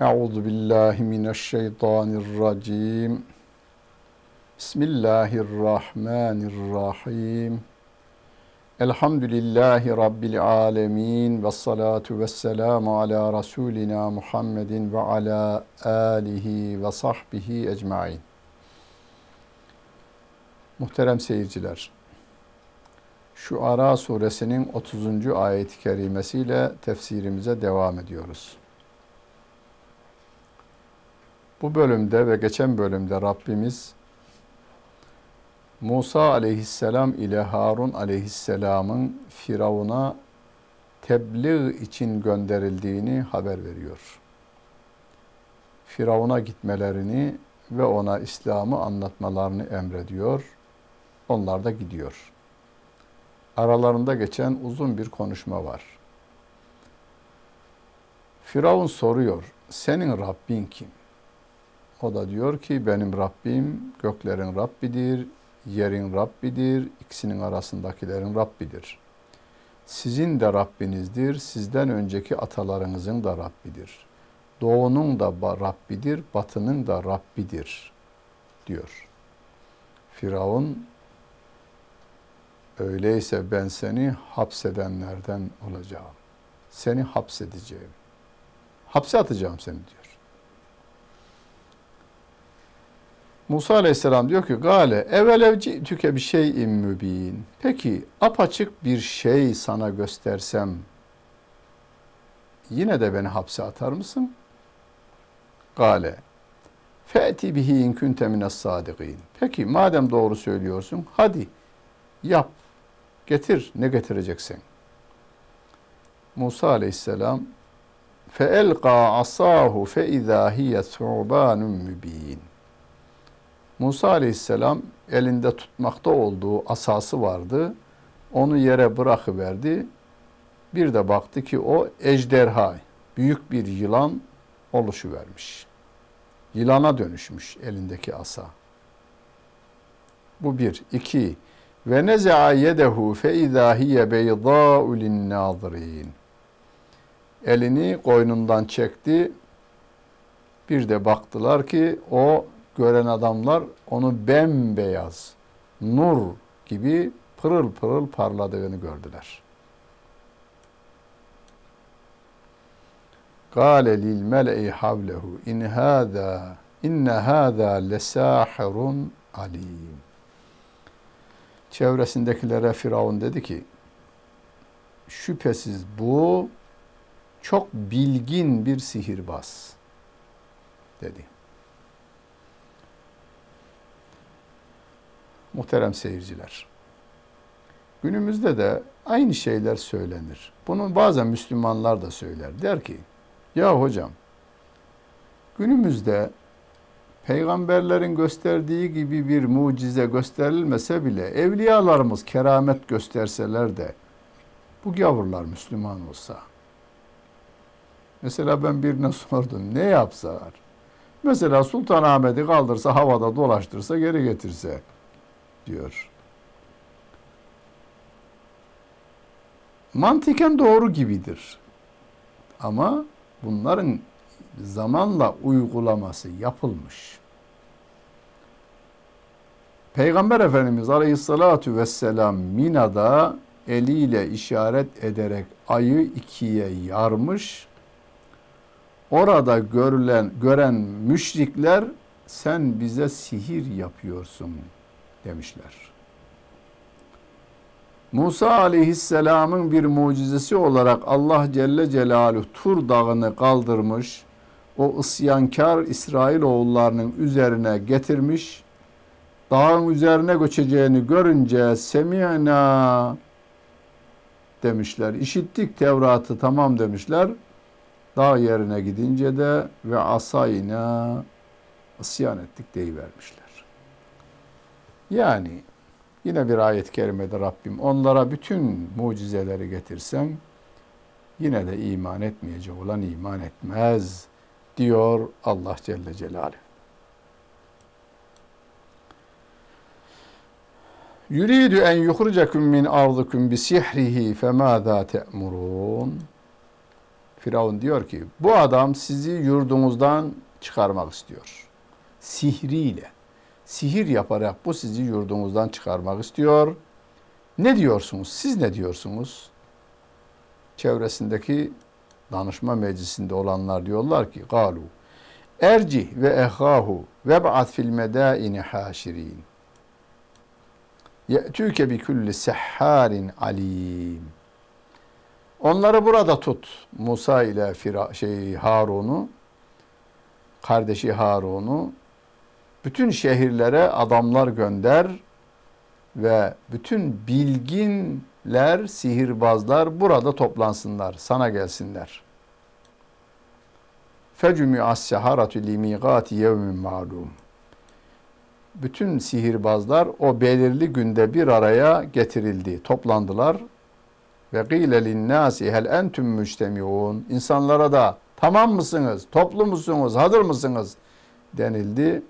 Euzu billahi mineşşeytanirracim. Bismillahirrahmanirrahim. Elhamdülillahi Rabbil alemin ve salatu ve selamu ala Resulina Muhammedin ve ala alihi ve sahbihi ecmain. Muhterem seyirciler, şu Ara suresinin 30. ayet-i kerimesiyle tefsirimize devam ediyoruz. Bu bölümde ve geçen bölümde Rabbimiz Musa aleyhisselam ile Harun aleyhisselamın Firavun'a tebliğ için gönderildiğini haber veriyor. Firavun'a gitmelerini ve ona İslam'ı anlatmalarını emrediyor. Onlar da gidiyor. Aralarında geçen uzun bir konuşma var. Firavun soruyor, senin Rabbin kim? O da diyor ki benim Rabbim göklerin Rabbidir, yerin Rabbidir, ikisinin arasındakilerin Rabbidir. Sizin de Rabbinizdir, sizden önceki atalarınızın da Rabbidir. Doğunun da Rabbidir, batının da Rabbidir diyor. Firavun öyleyse ben seni hapsedenlerden olacağım. Seni hapsedeceğim. Hapse atacağım seni diyor. Musa aleyhisselam diyor ki gale evvelev tüke bir şey mübin. Peki apaçık bir şey sana göstersem yine de beni hapse atar mısın? Gale fe'ti bihi in kunte mines sadikin. Peki madem doğru söylüyorsun hadi yap getir ne getireceksin? Musa aleyhisselam feelqa asahu fe izâ hiye thu'banun mübin. Musa aleyhisselam elinde tutmakta olduğu asası vardı. Onu yere bırakıverdi. Bir de baktı ki o ejderha, büyük bir yılan oluşuvermiş. Yılana dönüşmüş elindeki asa. Bu bir. iki. Ve neza'a yedehu fe izâ hiye beydâ'u linnâzirîn. Elini koynundan çekti. Bir de baktılar ki o gören adamlar onu bembeyaz, nur gibi pırıl pırıl parladığını gördüler. Kâle lil mele'i havlehu in hâzâ inne hâzâ lesâhirun alim. Çevresindekilere Firavun dedi ki şüphesiz bu çok bilgin bir sihirbaz dedi. Muhterem seyirciler. Günümüzde de aynı şeyler söylenir. Bunu bazen Müslümanlar da söyler. Der ki, ya hocam, günümüzde peygamberlerin gösterdiği gibi bir mucize gösterilmese bile evliyalarımız keramet gösterseler de bu gavurlar Müslüman olsa. Mesela ben birine sordum ne yapsalar? Mesela Sultanahmet'i kaldırsa havada dolaştırsa geri getirse diyor. Mantıken doğru gibidir. Ama bunların zamanla uygulaması yapılmış. Peygamber Efendimiz Aleyhisselatü Vesselam Mina'da eliyle işaret ederek ayı ikiye yarmış. Orada görülen gören müşrikler sen bize sihir yapıyorsun demişler. Musa aleyhisselamın bir mucizesi olarak Allah Celle Celaluhu Tur dağını kaldırmış, o isyankar İsrail oğullarının üzerine getirmiş, dağın üzerine göçeceğini görünce semina demişler. İşittik Tevrat'ı tamam demişler. Dağ yerine gidince de ve asayna isyan ettik deyivermişler. Yani yine bir ayet-i kerimede Rabbim onlara bütün mucizeleri getirsen yine de iman etmeyecek olan iman etmez diyor Allah Celle Celaluhu. Yuridu en yukhrijakum min ardikum bi sihrihi femâzâ te'murûn. Firavun diyor ki bu adam sizi yurdunuzdan çıkarmak istiyor. Sihriyle. Sihir yaparak bu sizi yurdunuzdan çıkarmak istiyor. Ne diyorsunuz? Siz ne diyorsunuz? Çevresindeki danışma meclisinde olanlar diyorlar ki galu erci ve ehahu ve ba'at fil medaini haşirin. Ye'tüke bi kulli sehharin alim. Onları burada tut. Musa ile Fira, şey Harun'u kardeşi Harun'u bütün şehirlere adamlar gönder ve bütün bilginler, sihirbazlar burada toplansınlar, sana gelsinler. Fecümü as-seharatu li miqati yevmin ma'lum. Bütün sihirbazlar o belirli günde bir araya getirildi, toplandılar. Ve gîle linnâsi hel entüm müctemiûn. İnsanlara da tamam mısınız, toplu musunuz, hazır mısınız denildi.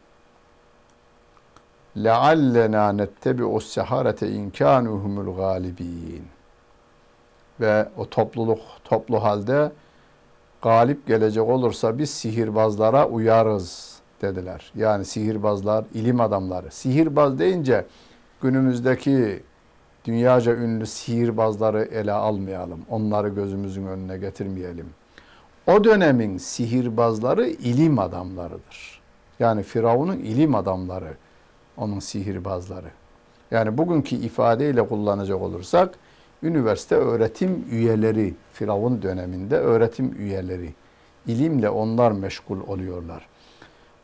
لَعَلَّنَا نَتَّبِعُ السَّحَارَةَ اِنْ كَانُهُمُ الْغَالِب۪ينَ Ve o topluluk toplu halde galip gelecek olursa biz sihirbazlara uyarız dediler. Yani sihirbazlar, ilim adamları. Sihirbaz deyince günümüzdeki dünyaca ünlü sihirbazları ele almayalım. Onları gözümüzün önüne getirmeyelim. O dönemin sihirbazları ilim adamlarıdır. Yani Firavun'un ilim adamları onun sihirbazları. Yani bugünkü ifadeyle kullanacak olursak üniversite öğretim üyeleri Firavun döneminde öğretim üyeleri ilimle onlar meşgul oluyorlar.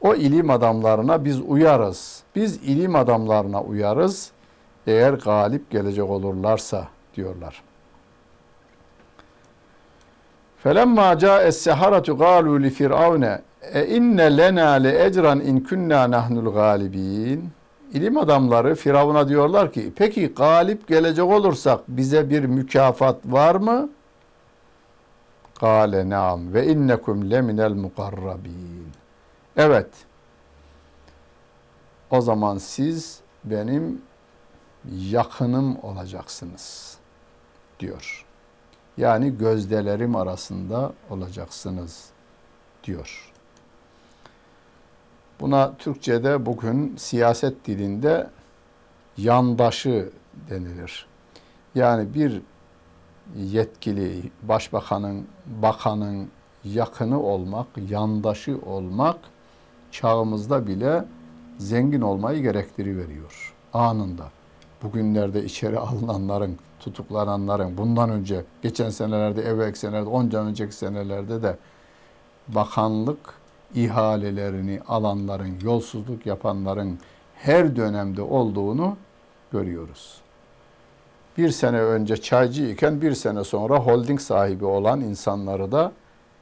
O ilim adamlarına biz uyarız. Biz ilim adamlarına uyarız eğer galip gelecek olurlarsa diyorlar. فَلَمَّا جَاءَ السَّحَرَةُ قَالُوا لِفِرْعَوْنَ e inne lena le ecran in kunna nahnul galibin. İlim adamları Firavun'a diyorlar ki peki galip gelecek olursak bize bir mükafat var mı? Kale naam ve innekum leminel mukarrabin. Evet. O zaman siz benim yakınım olacaksınız diyor. Yani gözdelerim arasında olacaksınız diyor. Buna Türkçe'de bugün siyaset dilinde yandaşı denilir. Yani bir yetkili, başbakanın, bakanın yakını olmak, yandaşı olmak çağımızda bile zengin olmayı gerektiriveriyor. Anında. Bugünlerde içeri alınanların, tutuklananların, bundan önce, geçen senelerde, evvelki senelerde, onca önceki senelerde de bakanlık ihalelerini alanların, yolsuzluk yapanların her dönemde olduğunu görüyoruz. Bir sene önce çaycı iken bir sene sonra holding sahibi olan insanları da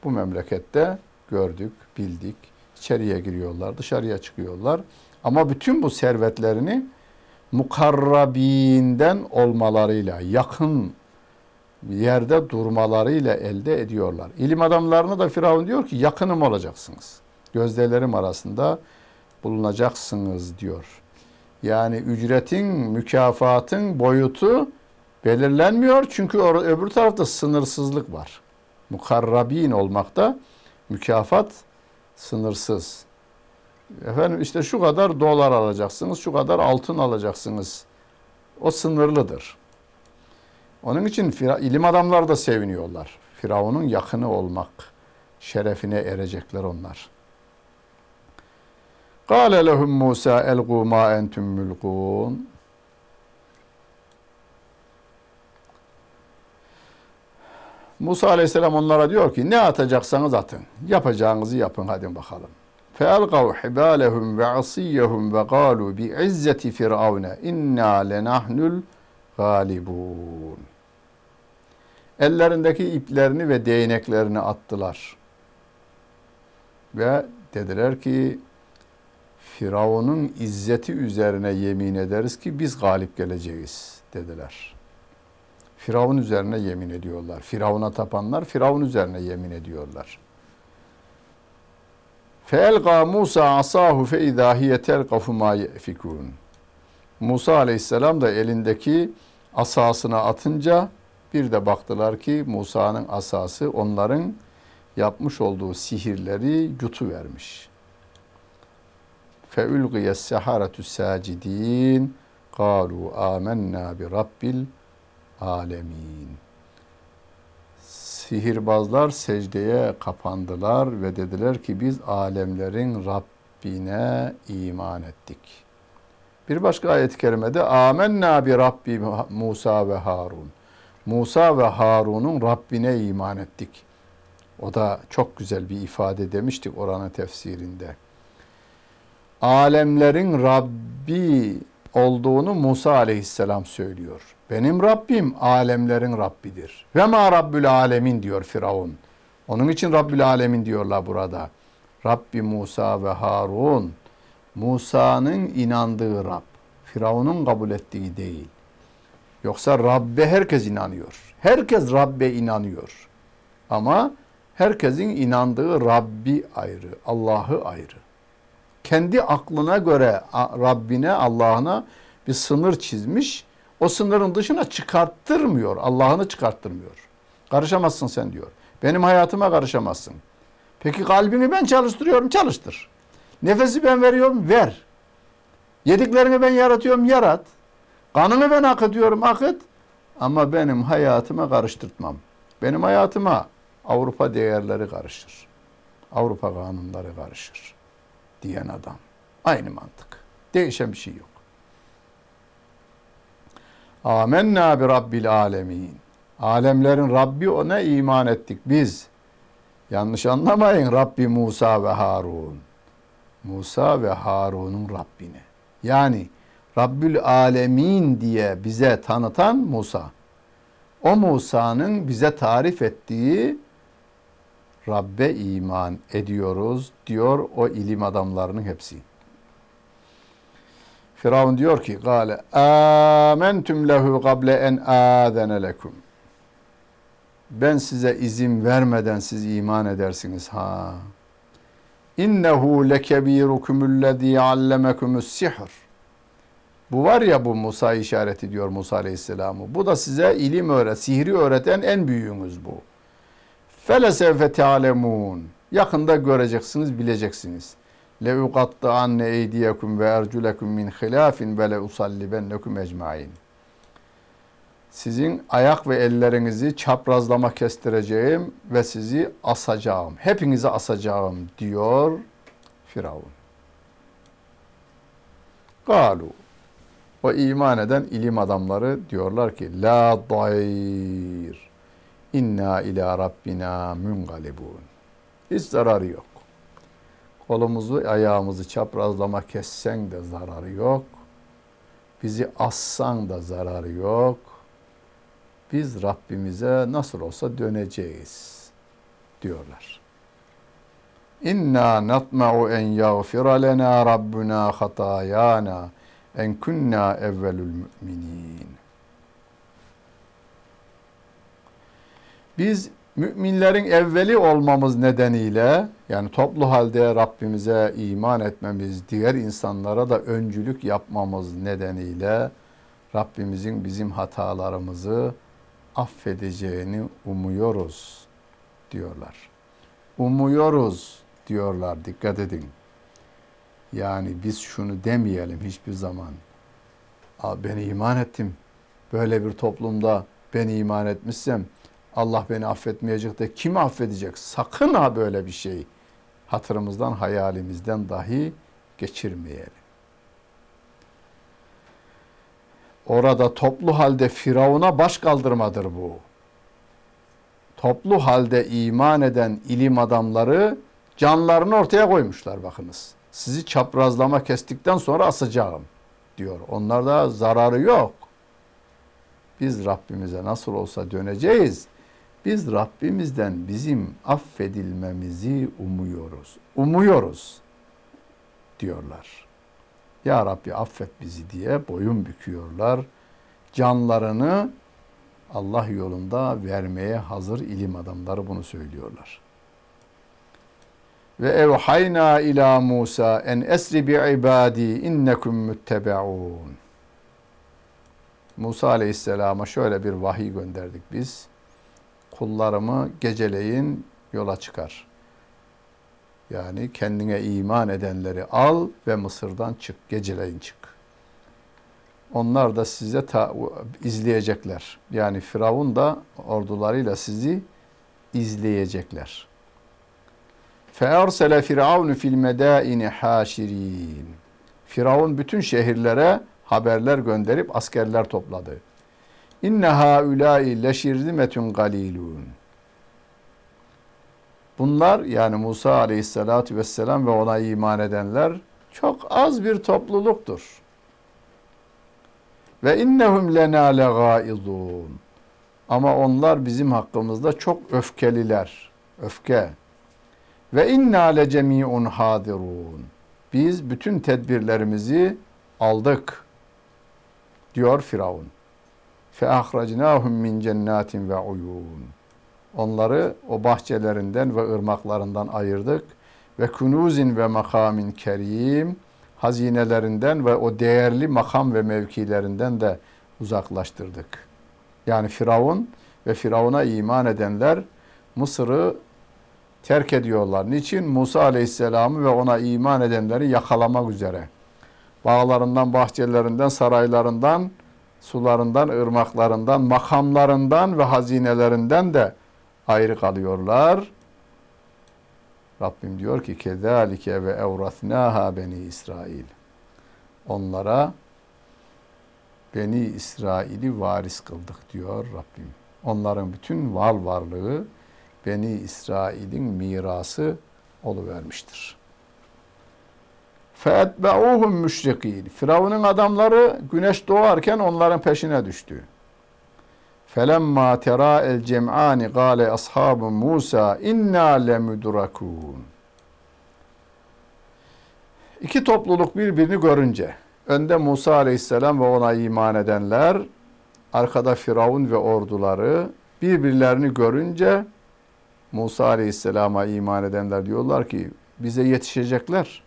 bu memlekette gördük, bildik. İçeriye giriyorlar, dışarıya çıkıyorlar. Ama bütün bu servetlerini mukarrabinden olmalarıyla, yakın yerde durmalarıyla elde ediyorlar. İlim adamlarına da Firavun diyor ki yakınım olacaksınız. Gözdelerim arasında bulunacaksınız diyor. Yani ücretin, mükafatın boyutu belirlenmiyor. Çünkü öbür tarafta sınırsızlık var. Mukarrabin olmakta mükafat sınırsız. Efendim işte şu kadar dolar alacaksınız, şu kadar altın alacaksınız. O sınırlıdır. Onun için ilim adamları da seviniyorlar. Firavun'un yakını olmak şerefine erecekler onlar. Kâle lehum Musa elgû mâ entüm mülkûn. Musa aleyhisselam onlara diyor ki ne atacaksanız atın. Yapacağınızı yapın hadi bakalım. فَاَلْقَوْ حِبَالَهُمْ وَعَصِيَّهُمْ وَقَالُوا بِعِزَّةِ فِرْعَوْنَ اِنَّا لَنَحْنُ الْغَالِبُونَ Ellerindeki iplerini ve değneklerini attılar. Ve dediler ki Firavun'un izzeti üzerine yemin ederiz ki biz galip geleceğiz dediler. Firavun üzerine yemin ediyorlar. Firavun'a tapanlar Firavun üzerine yemin ediyorlar. Feelga Musa asahu fe izâ hiye telqafu mâ yefikûn. Musa aleyhisselam da elindeki asasını atınca bir de baktılar ki Musa'nın asası onların yapmış olduğu sihirleri yutuvermiş. فَاُلْغِيَ السَّحَرَةُ السَّاجِد۪ينَ قَالُوا آمَنَّا بِرَبِّ alemin. Sihirbazlar secdeye kapandılar ve dediler ki biz alemlerin Rabbine iman ettik. Bir başka ayet-i kerimede amennâ bi Rabbi Musa ve Harun. Musa ve Harun'un Rabbine iman ettik. O da çok güzel bir ifade demiştik oranın tefsirinde. Alemlerin Rabbi olduğunu Musa aleyhisselam söylüyor. Benim Rabbim alemlerin Rabbidir. Ve ma Rabbül alemin diyor Firavun. Onun için Rabbül alemin diyorlar burada. Rabbi Musa ve Harun. Musa'nın inandığı Rab. Firavun'un kabul ettiği değil. Yoksa Rabbe herkes inanıyor. Herkes Rabbe inanıyor. Ama herkesin inandığı Rabbi ayrı, Allah'ı ayrı. Kendi aklına göre Rabbine, Allah'ına bir sınır çizmiş. O sınırın dışına çıkarttırmıyor. Allah'ını çıkarttırmıyor. Karışamazsın sen diyor. Benim hayatıma karışamazsın. Peki kalbini ben çalıştırıyorum, çalıştır. Nefesi ben veriyorum, ver. Yediklerini ben yaratıyorum, yarat. Kanını ben akıtıyorum, akıt. Ama benim hayatıma karıştırtmam. Benim hayatıma Avrupa değerleri karışır. Avrupa kanunları karışır. Diyen adam. Aynı mantık. Değişen bir şey yok. Amenna bi Rabbil alemin. Alemlerin Rabbi ona iman ettik biz. Yanlış anlamayın Rabbi Musa ve Harun. Musa ve Harun'un Rabbine. Yani Rabbül Alemin diye bize tanıtan Musa. O Musa'nın bize tarif ettiği Rabbe iman ediyoruz diyor o ilim adamlarının hepsi. Firavun diyor ki gale amentum lehu kable en adene lekum. Ben size izin vermeden siz iman edersiniz ha. İnnehu lekebirukumüllezî allemekumus sihr. Bu var ya bu Musa işareti diyor Musa Aleyhisselam'ı. Bu da size ilim öğret, sihri öğreten en büyüğünüz bu. Felesevfe tealemun. Yakında göreceksiniz, bileceksiniz. Le uqatta anne eydiyekum ve erculekum min hilafin ve le usallibennekum ecmain. Sizin ayak ve ellerinizi çaprazlama kestireceğim ve sizi asacağım. Hepinizi asacağım diyor Firavun. Galu. O iman eden ilim adamları diyorlar ki la dayr inna ila rabbina mungalibun. Hiç zararı yok. Kolumuzu, ayağımızı çaprazlama kessen de zararı yok. Bizi assan da zararı yok. Biz Rabbimize nasıl olsa döneceğiz diyorlar. İnna natma'u en yaghfira lena rabbuna hatayana en kunna evvelül müminin. Biz müminlerin evveli olmamız nedeniyle yani toplu halde Rabbimize iman etmemiz, diğer insanlara da öncülük yapmamız nedeniyle Rabbimizin bizim hatalarımızı affedeceğini umuyoruz diyorlar. Umuyoruz diyorlar dikkat edin. Yani biz şunu demeyelim hiçbir zaman. Ben iman ettim. Böyle bir toplumda ben iman etmişsem Allah beni affetmeyecek de kim affedecek? Sakın ha böyle bir şey hatırımızdan, hayalimizden dahi geçirmeyelim. Orada toplu halde Firavun'a baş kaldırmadır bu. Toplu halde iman eden ilim adamları canlarını ortaya koymuşlar bakınız. Sizi çaprazlama kestikten sonra asacağım diyor. Onlarda zararı yok. Biz Rabbimize nasıl olsa döneceğiz biz Rabbimizden bizim affedilmemizi umuyoruz. Umuyoruz diyorlar. Ya Rabbi affet bizi diye boyun büküyorlar. Canlarını Allah yolunda vermeye hazır ilim adamları bunu söylüyorlar. Ve evhayna ila Musa en esri bi ibadi innekum muttebeun. Musa Aleyhisselam'a şöyle bir vahiy gönderdik biz kullarımı geceleyin yola çıkar. Yani kendine iman edenleri al ve Mısır'dan çık, geceleyin çık. Onlar da size ta, izleyecekler. Yani Firavun da ordularıyla sizi izleyecekler. فَاَرْسَلَ فِرْعَوْنُ فِي الْمَدَائِنِ حَاشِر۪ينَ Firavun bütün şehirlere haberler gönderip askerler topladı. İnne haulâi leşirzimetun galilun. Bunlar yani Musa aleyhissalatu vesselam ve ona iman edenler çok az bir topluluktur. Ve innehum lena legaizun. Ama onlar bizim hakkımızda çok öfkeliler. Öfke. ve inna le cemiun hadirun. Biz bütün tedbirlerimizi aldık diyor Firavun. Fe ahracnahum min cennetin ve uyun. Onları o bahçelerinden ve ırmaklarından ayırdık ve kunuzin ve makamin kerim hazinelerinden ve o değerli makam ve mevkilerinden de uzaklaştırdık. Yani Firavun ve Firavun'a iman edenler Mısır'ı terk ediyorlar. Niçin? Musa Aleyhisselam'ı ve ona iman edenleri yakalamak üzere. Bağlarından, bahçelerinden, saraylarından, sularından, ırmaklarından, makamlarından ve hazinelerinden de ayrı kalıyorlar. Rabbim diyor ki kezalike ve evratnaha beni İsrail. Onlara Beni İsrail'i varis kıldık diyor Rabbim. Onların bütün val varlığı Beni İsrail'in mirası oluvermiştir. فَاَتْبَعُوهُمْ müşrikîn. Firavun'un adamları güneş doğarken onların peşine düştü. فَلَمَّا تَرَا الْجَمْعَانِ قَالَ أَصْحَابُ مُوسَى اِنَّا لَمُدْرَكُونَ İki topluluk birbirini görünce, önde Musa aleyhisselam ve ona iman edenler, arkada Firavun ve orduları birbirlerini görünce Musa aleyhisselama iman edenler diyorlar ki bize yetişecekler.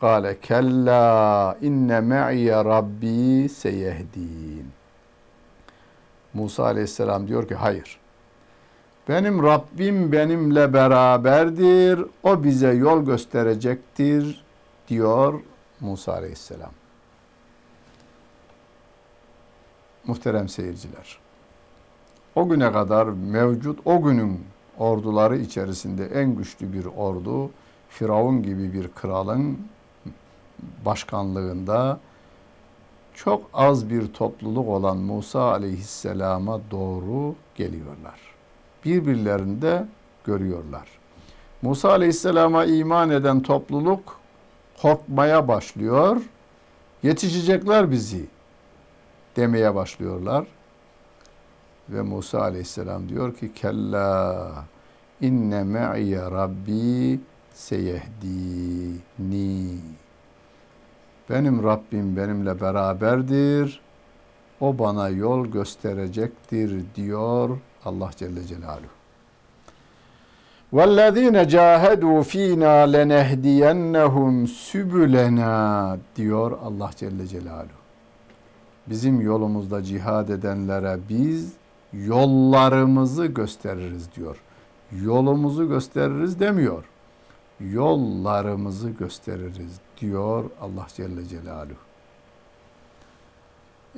Kale kella inne me'ye rabbi seyehdin. Musa aleyhisselam diyor ki hayır. Benim Rabbim benimle beraberdir. O bize yol gösterecektir diyor Musa aleyhisselam. Muhterem seyirciler. O güne kadar mevcut o günün orduları içerisinde en güçlü bir ordu Firavun gibi bir kralın başkanlığında çok az bir topluluk olan Musa aleyhisselama doğru geliyorlar. Birbirlerini de görüyorlar. Musa aleyhisselama iman eden topluluk korkmaya başlıyor. Yetişecekler bizi demeye başlıyorlar. Ve Musa aleyhisselam diyor ki kella inne me'ye rabbi seyehdini. Benim Rabbim benimle beraberdir. O bana yol gösterecektir diyor Allah Celle Celaluhu. وَالَّذ۪ينَ جَاهَدُوا ف۪ينَا لَنَهْدِيَنَّهُمْ سُبُلَنَا diyor Allah Celle Celaluhu. Bizim yolumuzda cihad edenlere biz yollarımızı gösteririz diyor. Yolumuzu gösteririz demiyor. Yollarımızı gösteririz diyor Allah Celle Celaluhu.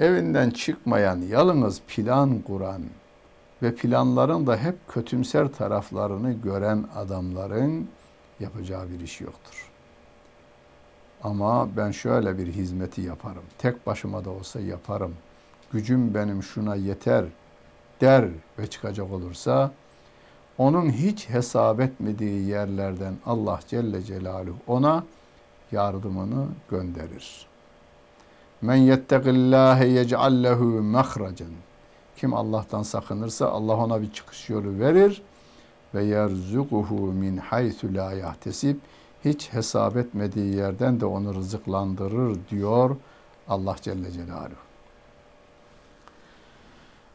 Evinden çıkmayan, yalnız plan kuran ve planların da hep kötümser taraflarını gören adamların yapacağı bir iş yoktur. Ama ben şöyle bir hizmeti yaparım. Tek başıma da olsa yaparım. Gücüm benim şuna yeter der ve çıkacak olursa onun hiç hesap etmediği yerlerden Allah Celle Celaluhu ona yardımını gönderir. Men yettegillâhe yec'al lehu mehracen. Kim Allah'tan sakınırsa Allah ona bir çıkış yolu verir ve yerzukuhu min haythu la yahtesib. Hiç hesap etmediği yerden de onu rızıklandırır diyor Allah Celle Celaluhu.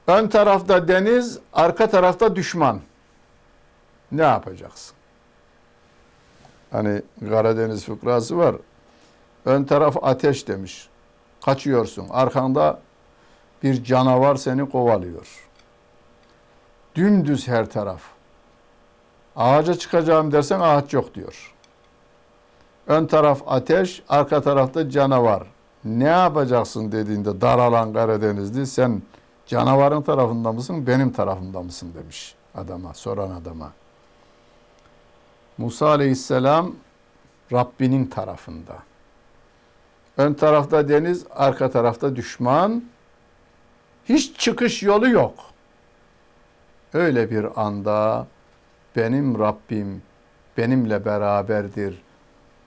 Ön tarafta deniz, arka tarafta düşman. Ne yapacaksın? Hani Karadeniz fıkrası var. Ön taraf ateş demiş. Kaçıyorsun. Arkanda bir canavar seni kovalıyor. Dümdüz her taraf. Ağaca çıkacağım dersen ağaç yok diyor. Ön taraf ateş, arka tarafta canavar. Ne yapacaksın dediğinde daralan Karadenizli sen canavarın tarafında mısın, benim tarafımda mısın demiş adama, soran adama. Musa aleyhisselam Rabbinin tarafında. Ön tarafta deniz, arka tarafta düşman. Hiç çıkış yolu yok. Öyle bir anda benim Rabbim benimle beraberdir.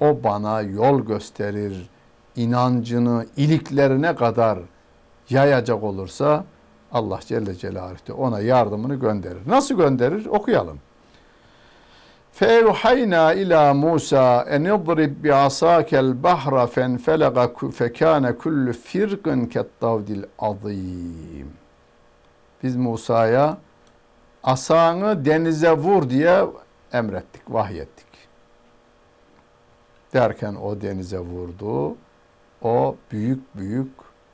O bana yol gösterir. İnancını iliklerine kadar yayacak olursa Allah Celle Celaluhu ona yardımını gönderir. Nasıl gönderir? Okuyalım. فَاَوْحَيْنَا اِلَى مُوسَى اَنْ يَضْرِبْ بِعَصَاكَ الْبَحْرَ فَانْفَلَقَ فَكَانَ كُلُّ فِرْقٍ كَالطَّوْدِ الْعَظِيمِ Biz Musa'ya asanı denize vur diye emrettik, vahyettik. Derken o denize vurdu. O büyük büyük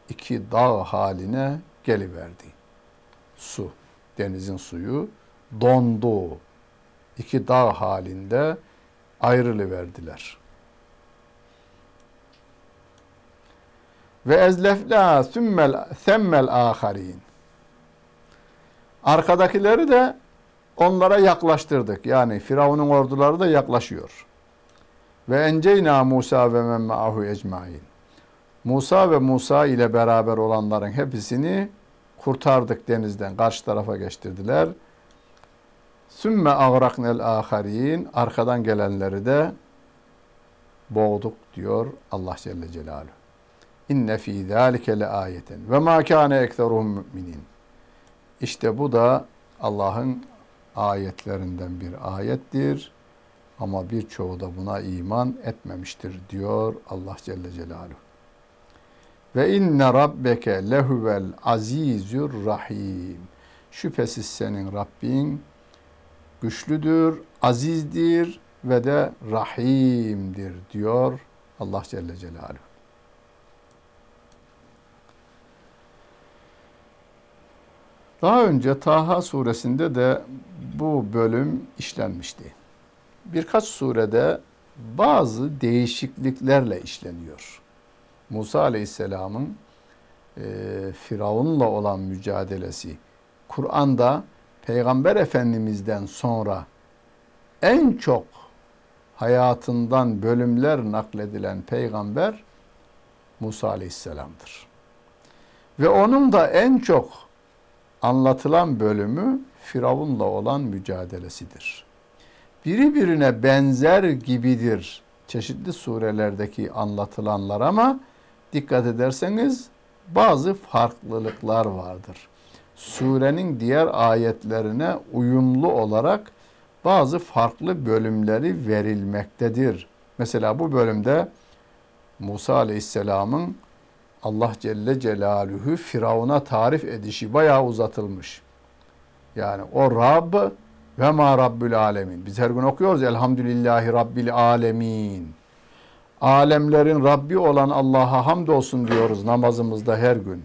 iki dağ haline geliverdi. Su, denizin suyu dondu. İki dağ halinde ayrılıverdiler. Ve ezlefla sümmel semmel aharin. Arkadakileri de onlara yaklaştırdık. Yani Firavun'un orduları da yaklaşıyor. Ve enceyna Musa ve men ma'ahu ecmain. Musa ve Musa ile beraber olanların hepsini kurtardık denizden. Karşı tarafa geçtirdiler. Sümme agraknel aharin. Arkadan gelenleri de boğduk diyor Allah Celle Celaluhu. İnne fî zâlike le ayeten ve mâ kâne ekseruhum müminin. İşte bu da Allah'ın ayetlerinden bir ayettir. Ama birçoğu da buna iman etmemiştir diyor Allah Celle Celaluhu. Ve inne rabbeke lehuvel azizur rahim. Şüphesiz senin Rabbin güçlüdür, azizdir ve de rahimdir diyor Allah Celle Celaluhu. Daha önce Taha suresinde de bu bölüm işlenmişti. Birkaç surede bazı değişikliklerle işleniyor. Musa Aleyhisselam'ın e, Firavun'la olan mücadelesi Kur'an'da Peygamber Efendimiz'den sonra en çok hayatından bölümler nakledilen peygamber Musa Aleyhisselam'dır. Ve onun da en çok anlatılan bölümü Firavun'la olan mücadelesidir. Biri birine benzer gibidir çeşitli surelerdeki anlatılanlar ama dikkat ederseniz bazı farklılıklar vardır. Surenin diğer ayetlerine uyumlu olarak bazı farklı bölümleri verilmektedir. Mesela bu bölümde Musa Aleyhisselam'ın Allah Celle Celaluhu Firavun'a tarif edişi bayağı uzatılmış. Yani o Rab ve ma Rabbül Alemin. Biz her gün okuyoruz Elhamdülillahi Rabbil Alemin. Alemlerin Rabbi olan Allah'a hamdolsun diyoruz namazımızda her gün.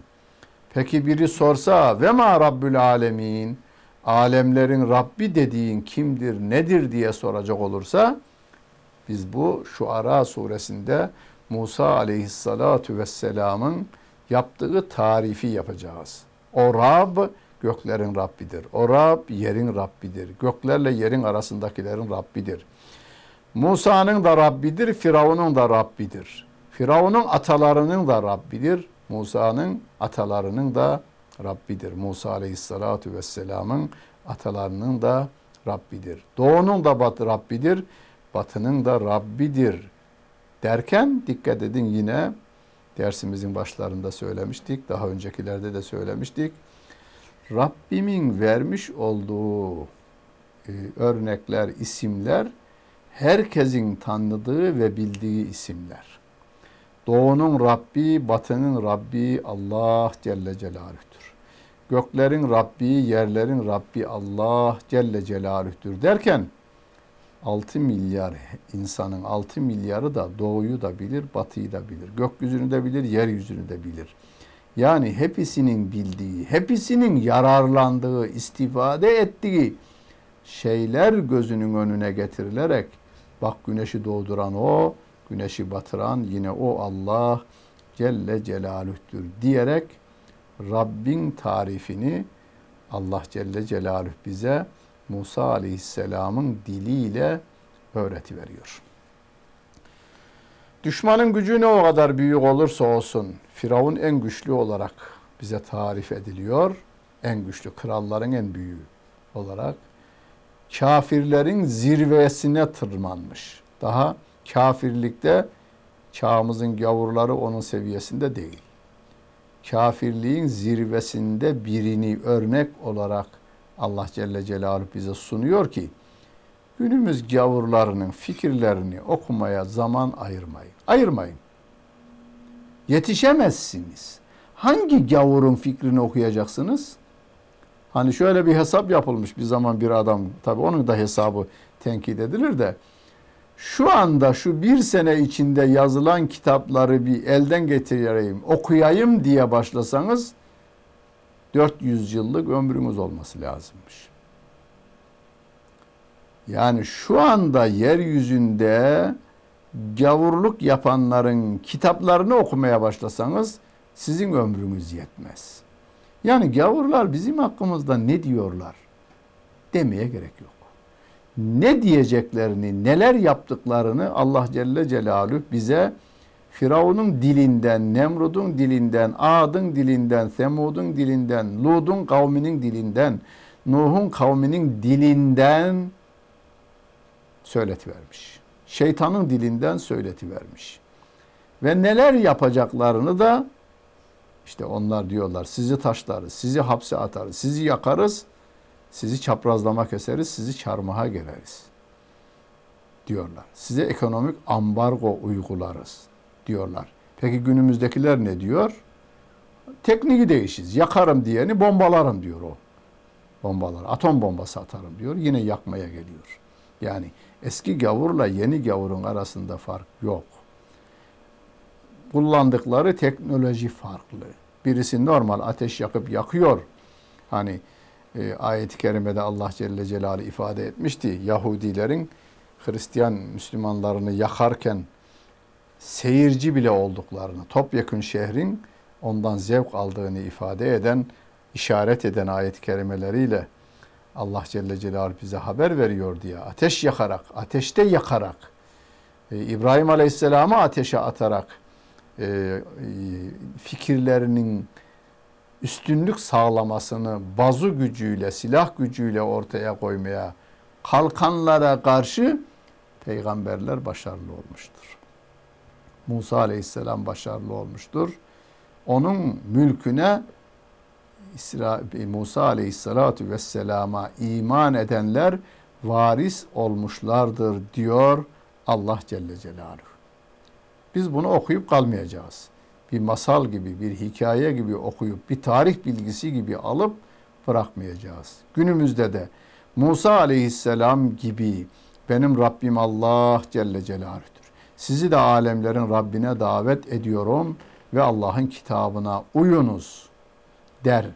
Peki biri sorsa ve ma Rabbül Alemin. Alemlerin Rabbi dediğin kimdir, nedir diye soracak olursa biz bu şu Ara suresinde Musa aleyhissalatu vesselamın yaptığı tarifi yapacağız. O Rab göklerin Rabbidir. O Rab yerin Rabbidir. Göklerle yerin arasındakilerin Rabbidir. Musa'nın da Rabbidir, Firavun'un da Rabbidir. Firavun'un atalarının da Rabbidir. Musa'nın atalarının da Rabbidir. Musa aleyhissalatu vesselamın atalarının da Rabbidir. Doğunun da batı Rabbidir, batının da Rabbidir derken dikkat edin yine dersimizin başlarında söylemiştik, daha öncekilerde de söylemiştik. Rabbimin vermiş olduğu e, örnekler, isimler herkesin tanıdığı ve bildiği isimler. Doğunun Rabbi, batının Rabbi Allah Celle Celaluh'tür. Göklerin Rabbi, yerlerin Rabbi Allah Celle Celaluh'tür derken 6 milyar insanın 6 milyarı da doğuyu da bilir, batıyı da bilir. Gökyüzünü de bilir, yeryüzünü de bilir. Yani hepsinin bildiği, hepsinin yararlandığı, istifade ettiği şeyler gözünün önüne getirilerek bak güneşi doğduran o, güneşi batıran yine o Allah Celle Celaluh'tür diyerek Rabbin tarifini Allah Celle Celaluhu bize Musa Aleyhisselam'ın diliyle öğreti veriyor. Düşmanın gücü ne o kadar büyük olursa olsun Firavun en güçlü olarak bize tarif ediliyor. En güçlü kralların en büyüğü olarak kafirlerin zirvesine tırmanmış. Daha kafirlikte çağımızın gavurları onun seviyesinde değil. Kafirliğin zirvesinde birini örnek olarak Allah Celle Celaluhu bize sunuyor ki günümüz gavurlarının fikirlerini okumaya zaman ayırmayın. Ayırmayın. Yetişemezsiniz. Hangi gavurun fikrini okuyacaksınız? Hani şöyle bir hesap yapılmış bir zaman bir adam, tabii onun da hesabı tenkit edilir de, şu anda şu bir sene içinde yazılan kitapları bir elden getireyim, okuyayım diye başlasanız 400 yıllık ömrünüz olması lazımmış. Yani şu anda yeryüzünde gavurluk yapanların kitaplarını okumaya başlasanız sizin ömrünüz yetmez. Yani gavurlar bizim hakkımızda ne diyorlar demeye gerek yok. Ne diyeceklerini, neler yaptıklarını Allah Celle Celaluhu bize Firavun'un dilinden, Nemrud'un dilinden, Ad'ın dilinden, Semud'un dilinden, Lud'un kavminin dilinden, Nuh'un kavminin dilinden söyletivermiş. Şeytanın dilinden söyletivermiş. Ve neler yapacaklarını da işte onlar diyorlar sizi taşlarız, sizi hapse atarız, sizi yakarız, sizi çaprazlama keseriz, sizi çarmıha gereriz diyorlar. Size ekonomik ambargo uygularız diyorlar. Peki günümüzdekiler ne diyor? Tekniği değişiz. Yakarım diyeni bombalarım diyor o. Bombalar. Atom bombası atarım diyor. Yine yakmaya geliyor. Yani eski gavurla yeni gavurun arasında fark yok. Kullandıkları teknoloji farklı. Birisi normal ateş yakıp yakıyor. Hani e, ayet-i kerimede Allah Celle Celaluhu ifade etmişti. Yahudilerin Hristiyan Müslümanlarını yakarken seyirci bile olduklarını, topyekün şehrin ondan zevk aldığını ifade eden, işaret eden ayet-i kerimeleriyle Allah Celle Celaluhu bize haber veriyor diye ateş yakarak, ateşte yakarak, e, İbrahim Aleyhisselam'ı ateşe atarak e, e, fikirlerinin üstünlük sağlamasını bazu gücüyle, silah gücüyle ortaya koymaya kalkanlara karşı peygamberler başarılı olmuştur. Musa aleyhisselam başarılı olmuştur. Onun mülküne İsra, Musa aleyhissalatu vesselama iman edenler varis olmuşlardır diyor Allah Celle Celaluhu. Biz bunu okuyup kalmayacağız. Bir masal gibi, bir hikaye gibi okuyup, bir tarih bilgisi gibi alıp bırakmayacağız. Günümüzde de Musa aleyhisselam gibi benim Rabbim Allah Celle Celaluhu'dur. Sizi de alemlerin Rabbine davet ediyorum ve Allah'ın kitabına uyunuz der.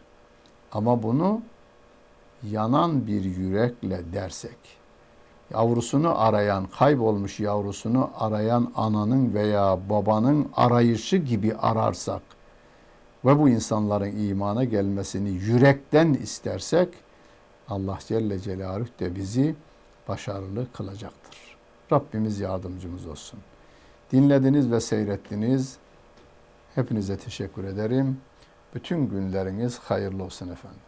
Ama bunu yanan bir yürekle dersek, yavrusunu arayan, kaybolmuş yavrusunu arayan ananın veya babanın arayışı gibi ararsak ve bu insanların imana gelmesini yürekten istersek Allah Celle Celaluhu de bizi başarılı kılacaktır. Rabbimiz yardımcımız olsun. Dinlediniz ve seyrettiniz. Hepinize teşekkür ederim. Bütün günleriniz hayırlı olsun efendim.